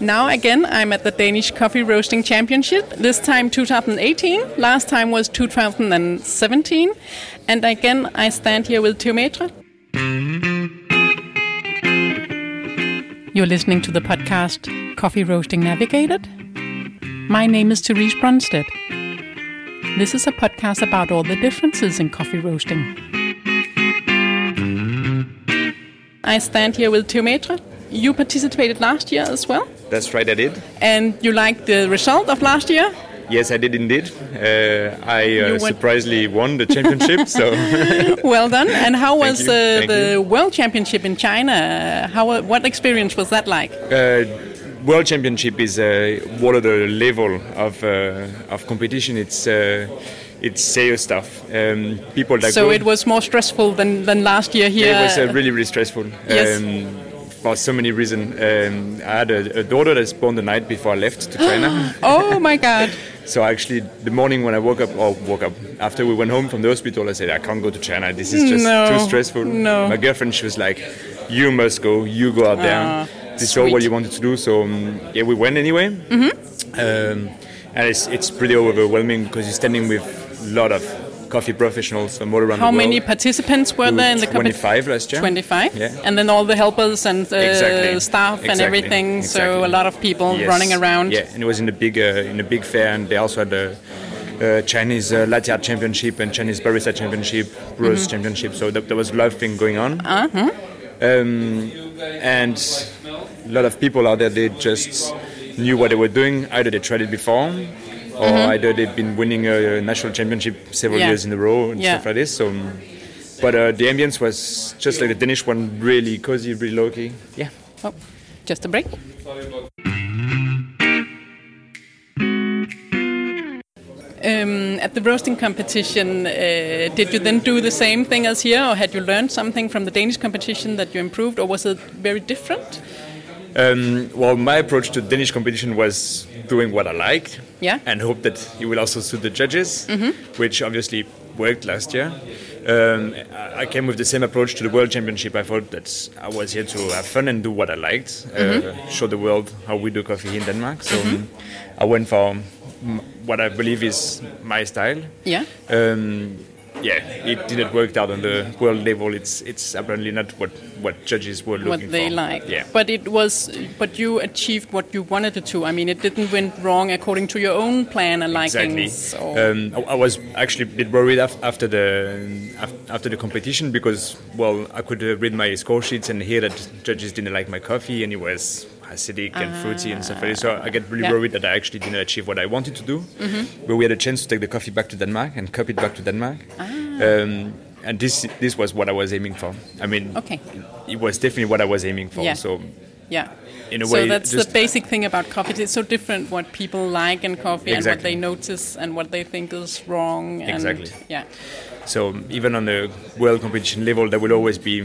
Now again, I'm at the Danish Coffee Roasting Championship. This time 2018. Last time was 2017. And again, I stand here with Theometra. You're listening to the podcast Coffee Roasting Navigated. My name is Therese Brunstedt. This is a podcast about all the differences in coffee roasting. I stand here with Theometra. You participated last year as well, That's right, I did. and you liked the result of last year. Yes, I did indeed. Uh, I uh, surprisingly won the championship. so Well done. And how was uh, the you. World Championship in China? How? What experience was that like? uh, World Championship is uh, one of the level of uh, of competition. It's uh, it's serious stuff. Um, people that So go, it was more stressful than, than last year here. Yeah, it was uh, really really stressful. Yes. Um, for so many reasons. Um, I had a, a daughter that's born the night before I left to China. oh my God! So actually, the morning when I woke up, or woke up after we went home from the hospital, I said, I can't go to China. This is just No, too stressful. no. My girlfriend, she was like, You must go. You go out there. This is all what you wanted to do. So um, yeah, we went anyway. Mm-hmm. Um, and it's it's pretty overwhelming because you're standing with a lot of coffee professionals from all around How the world. many participants were there in the competition? 25 last year. 25 Yeah. and then all the helpers and uh, Exactly. staff and Exactly. everything so a lot of people Yes. running around Yeah, and it was in a big uh, in a big fair, and they also had the uh, Chinese uh, latte art championship and Chinese barista championship, roast Mm-hmm. championship. So th- there was a lot of thing going on. Uh-huh. Um, and a lot of people out there they just knew what they were doing. Either they tried it before, or either they've been winning a national championship several Mm-hmm. Yeah. years in a row and Yeah. stuff like this. So. But uh, the ambience was just like the Danish one, really cozy, really low key. Yeah. oh, just a break Um, at the roasting competition, uh, did you then do the same thing as here, or had you learned something from the Danish competition that you improved, or was it very different? Um, well, my approach to Danish competition was doing what I liked, Yeah. and hope that it will also suit the judges, which obviously worked last year. Um, I- came with the same approach to the World Championship. I thought that I was here to have fun and do what I liked, uh, show the world how we do coffee in Denmark. So um, I went for what I believe is my style. Yeah. Um, yeah, it didn't work out on the world level. It's it's apparently not what, what judges were looking for. what they for. like. Yeah. But it was, but you achieved what you wanted it to. I mean, it didn't went wrong according to your own plan and Exactly. likings. So. Um, I, I was actually a bit worried af- after the af- after the competition because well, I could uh, read my score sheets and hear that judges didn't like my coffee and it was acidic and fruity and stuff like that. So I get really Yeah. worried that I actually didn't achieve what I wanted to do. But we had a chance to take the coffee back to Denmark and copy it back to Denmark. Um, and this this was what I was aiming for. I mean, Okay. it was definitely what I was aiming for. Yeah. So Yeah. in a way. so way, that's the basic thing about coffee. It's so different what people like in coffee and what they notice and what they think is wrong. And Exactly. Yeah. So even on the world competition level, there will always be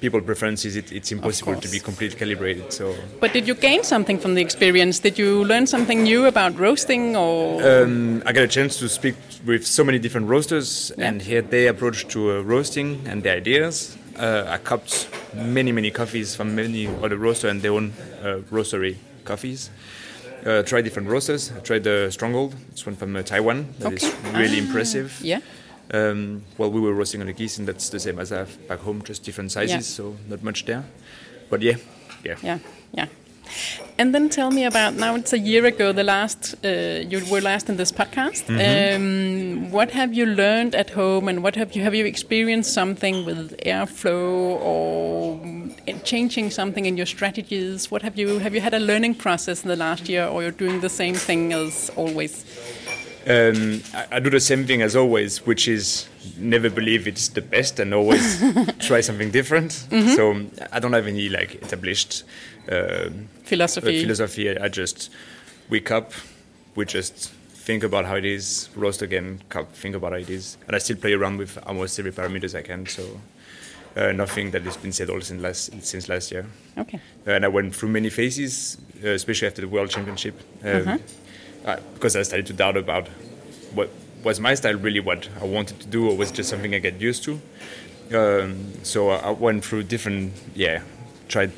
people preferences. It, it's impossible to be completely calibrated. So But did you gain something from the experience? Did you learn something new about roasting or? um, I got a chance to speak with so many different roasters Yeah. and hear their approach to uh, roasting and their ideas. Uh, I cupped many, many coffees from many other roasters and their own uh, roastery coffees. Uh, tried different roasters. I tried the Stronghold. It's one from uh, Taiwan. That is Okay. really Ah, impressive. Yeah. Um, well, we were roasting on a Giesen, and that's the same as I have back home, just different sizes, Yeah. so not much there. But yeah, yeah. Yeah, yeah. And then tell me about now. It's a year ago. The last uh, you were last in this podcast. Um, what have you learned at home, and what have you have you experienced something with airflow or mm, changing something in your strategies? What have you have you had a learning process in the last year, or you're doing the same thing as always? Um, I, I do the same thing as always, which is never believe it's the best and always try something different. So um, I don't have any like established uh, Philosophy. philosophy. I just wake up, we just think about how it is, roast again, cup, think about how it is, and I still play around with almost every parameters I can. So uh, nothing that has been settled since last since last year. Okay. and I went through many phases, uh, especially after the World Championship, um, Uh-huh. Uh, because I started to doubt about what was my style really what I wanted to do, or was it just something I get used to. Um, so I went through different, yeah, tried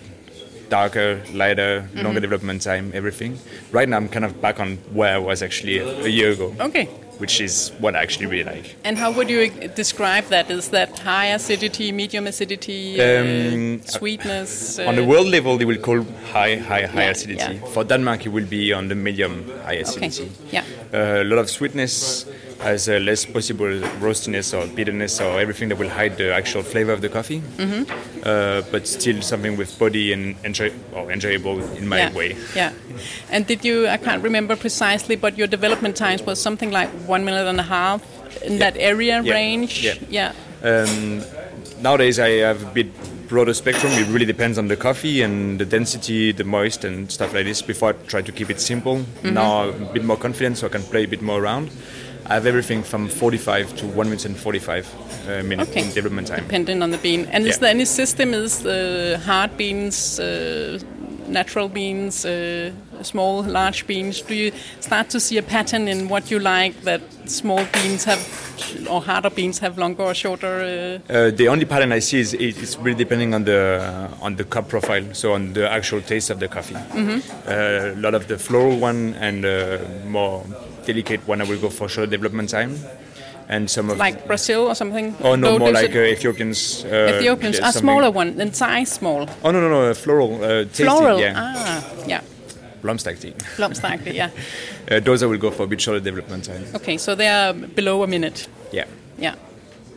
darker, lighter, longer development time, everything. Right now, I'm kind of back on where I was actually a year ago, Okay. Which is what I actually really like. And how would you describe that? Is that high acidity, medium acidity, Um, uh, sweetness? on the uh, world level, they will call high, high, high Yeah, acidity. yeah. For Denmark, it will be on the medium high Okay. acidity. Yeah. Uh, a lot of sweetness has uh, less possible roastiness or bitterness or everything that will hide the actual flavor of the coffee. Mm-hmm. Uh, but still something with body and enjoy or enjoyable in my yeah. way. Yeah. And did you? I can't remember precisely, but your development times was something like one minute and a half in that area Yeah. range. Yeah. Yeah. Um, nowadays, I have a bit broader spectrum. It really depends on the coffee and the density, the moist, and stuff like this. Before I try to keep it simple. Mm-hmm. Now I'm a bit more confident, so I can play a bit more around. I have everything from 45 to 1 minute and 45 uh, minutes Okay. in development time. Depending on the bean. And is there any system? Is uh, hard beans, uh, natural beans, uh, small, large beans? Do you start to see a pattern in what you like that small beans have, or harder beans have longer or shorter? Uh, Uh, the only pattern I see is it's really depending on the on the cup profile, so on the actual taste of the coffee. Mm-hmm. Uh, a lot of the floral one and uh, more delicate one, I will go for shorter development time, and some of like Brazil or something? oh no Though more like uh, Ethiopians. Uh, Ethiopians yeah, something- smaller one in size small. Oh no no no floral uh, tasty Floral. yeah Ah, yeah. Blomstak tea. Blomsteragtigt, yeah. Uh, those I will go for a bit shorter development time. Okay, so they are below a minute. Yeah, Yeah.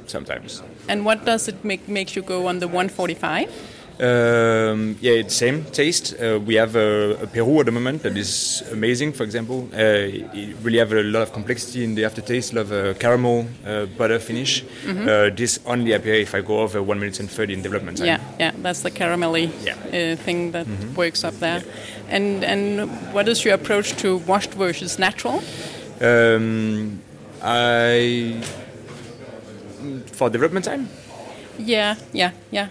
sometimes. And what does it make makes you go on the 145? Um, yeah, it's the same taste. Uh, we have a, a Peru at the moment that is amazing. For example, uh, it really have a lot of complexity in the aftertaste. Love uh, caramel uh, butter finish. Uh, this only appear if I go over one minute and thirty in development time. Yeah, yeah, that's the caramelly Yeah. uh, thing that works up there. And and what is your approach to washed versus natural? Um, I for development time. Yeah, yeah, yeah.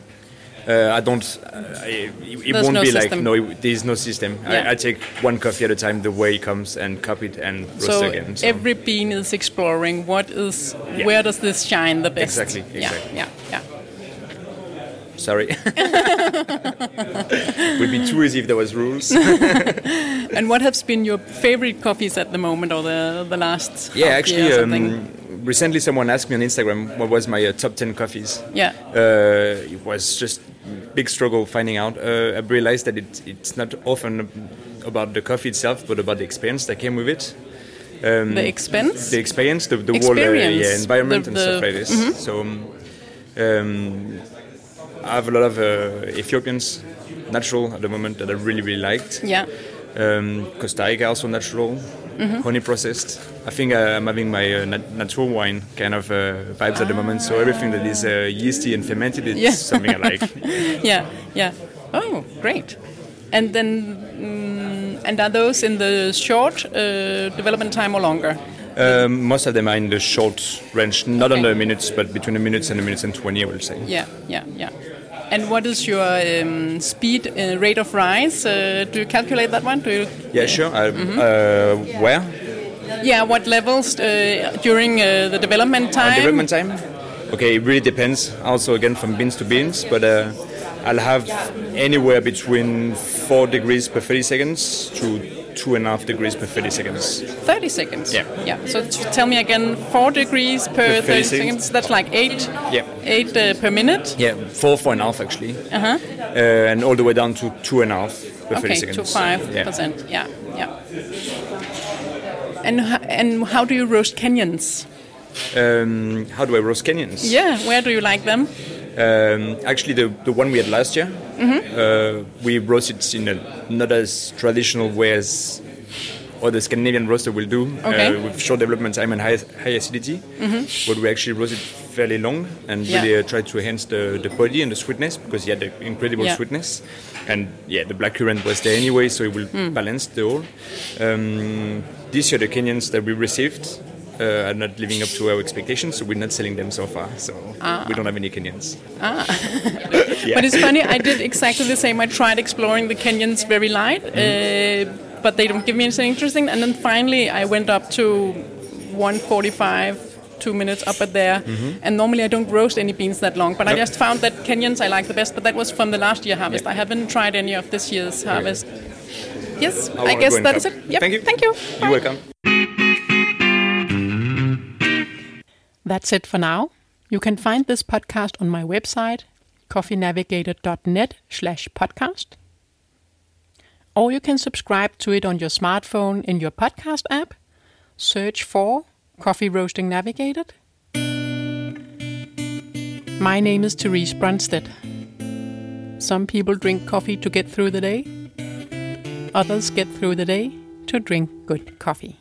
Uh, I don't. Uh, it it won't no be system. like no. It, there's no system. Yeah. I, I take one coffee at a time, the way it comes, and cup it and roast So again. So. every bean is exploring what is Yeah. where does this shine the best? Exactly, Yeah, exactly. yeah, yeah. Sorry. Would be too easy if there was rules. And what has been your favorite coffees at the moment or the the last yeah, actually, year or something? um, recently someone asked me on Instagram what was my uh, top 10 coffees. yeah. Uh, it was just big struggle finding out. Uh, I realized that it, it's not often about the coffee itself, but about the experience that came with it. Um, The expense? the experience, the, the whole uh, yeah, environment The- and the- stuff like this. So um, um, I have a lot of uh, Ethiopians natural at the moment that I really really liked. yeah. Um, Costa Rica also natural, Mm-hmm. honey processed. I think uh, I'm having my uh, nat- natural wine kind of uh, vibes at the moment. So everything that is uh, yeasty and fermented is Yeah. something I like. Yeah, yeah. Oh, great. And then, mm, and are those in the short uh, development time or longer? Um, most of them are in the short range, not Okay. on the minutes, but between the minutes and the minutes and 20, I will say. Yeah, yeah, yeah. And what is your um, speed uh, rate of rise? Uh, do you calculate that one? Do you? Yeah, sure. Uh, Mm-hmm. uh, where? Yeah, what levels uh, during uh, the development time? Development time? Okay, it really depends. Also, again, from beans to beans, but uh, I'll have anywhere between 4 degrees per 30 seconds to 2.5 degrees per 30 seconds. 30 seconds. Yeah. Yeah. So tell me again, four degrees per 30, 30 seconds. seconds. That's like eight. Yeah. Eight uh, per minute. Yeah, 4, 4.5 actually. Uh-huh. Uh, and all the way down to 2.5 per 30 seconds. Okay, to five Yeah. percent. Yeah, yeah. And and how do you roast Kenyans? Um, how do I roast Kenyans? Yeah, where do you like them? Um, actually, the, the one we had last year, Mm-hmm. uh, we roasted it in a not as traditional way as other Scandinavian roaster will do, Okay. uh, with short development time and high, high acidity. But we actually roasted it fairly long and Mm-hmm. Yeah. really uh, tried to enhance the, the body and the sweetness because he had the incredible Yeah. sweetness. And yeah, the black currant was there anyway, so it will Hmm. balance the whole. Um, this year, the Kenyans that we received. Uh, are not living up to our expectations, so we're not selling them so far. So we don't have any Kenyans. Yeah. But it's funny, I did exactly the same. I tried exploring the Kenyans very light, Mm-hmm. uh, but they don't give me anything interesting. And then finally, I went up to 145 two minutes up at there. And normally I don't roast any beans that long, but I just found that Kenyans I like the best. But that was from the last year harvest. Yeah. I haven't tried any of this year's harvest. Yes, I, wanna guess that is it. Yep. Thank you. Thank you. You're welcome. That's it for now. You can find this podcast on my website, coffeenavigator.net slash podcast. Or you can subscribe to it on your smartphone in your podcast app. Search for Coffee Roasting Navigated. My name is Therese Brunstedt. Some people drink coffee to get through the day. Others get through the day to drink good coffee.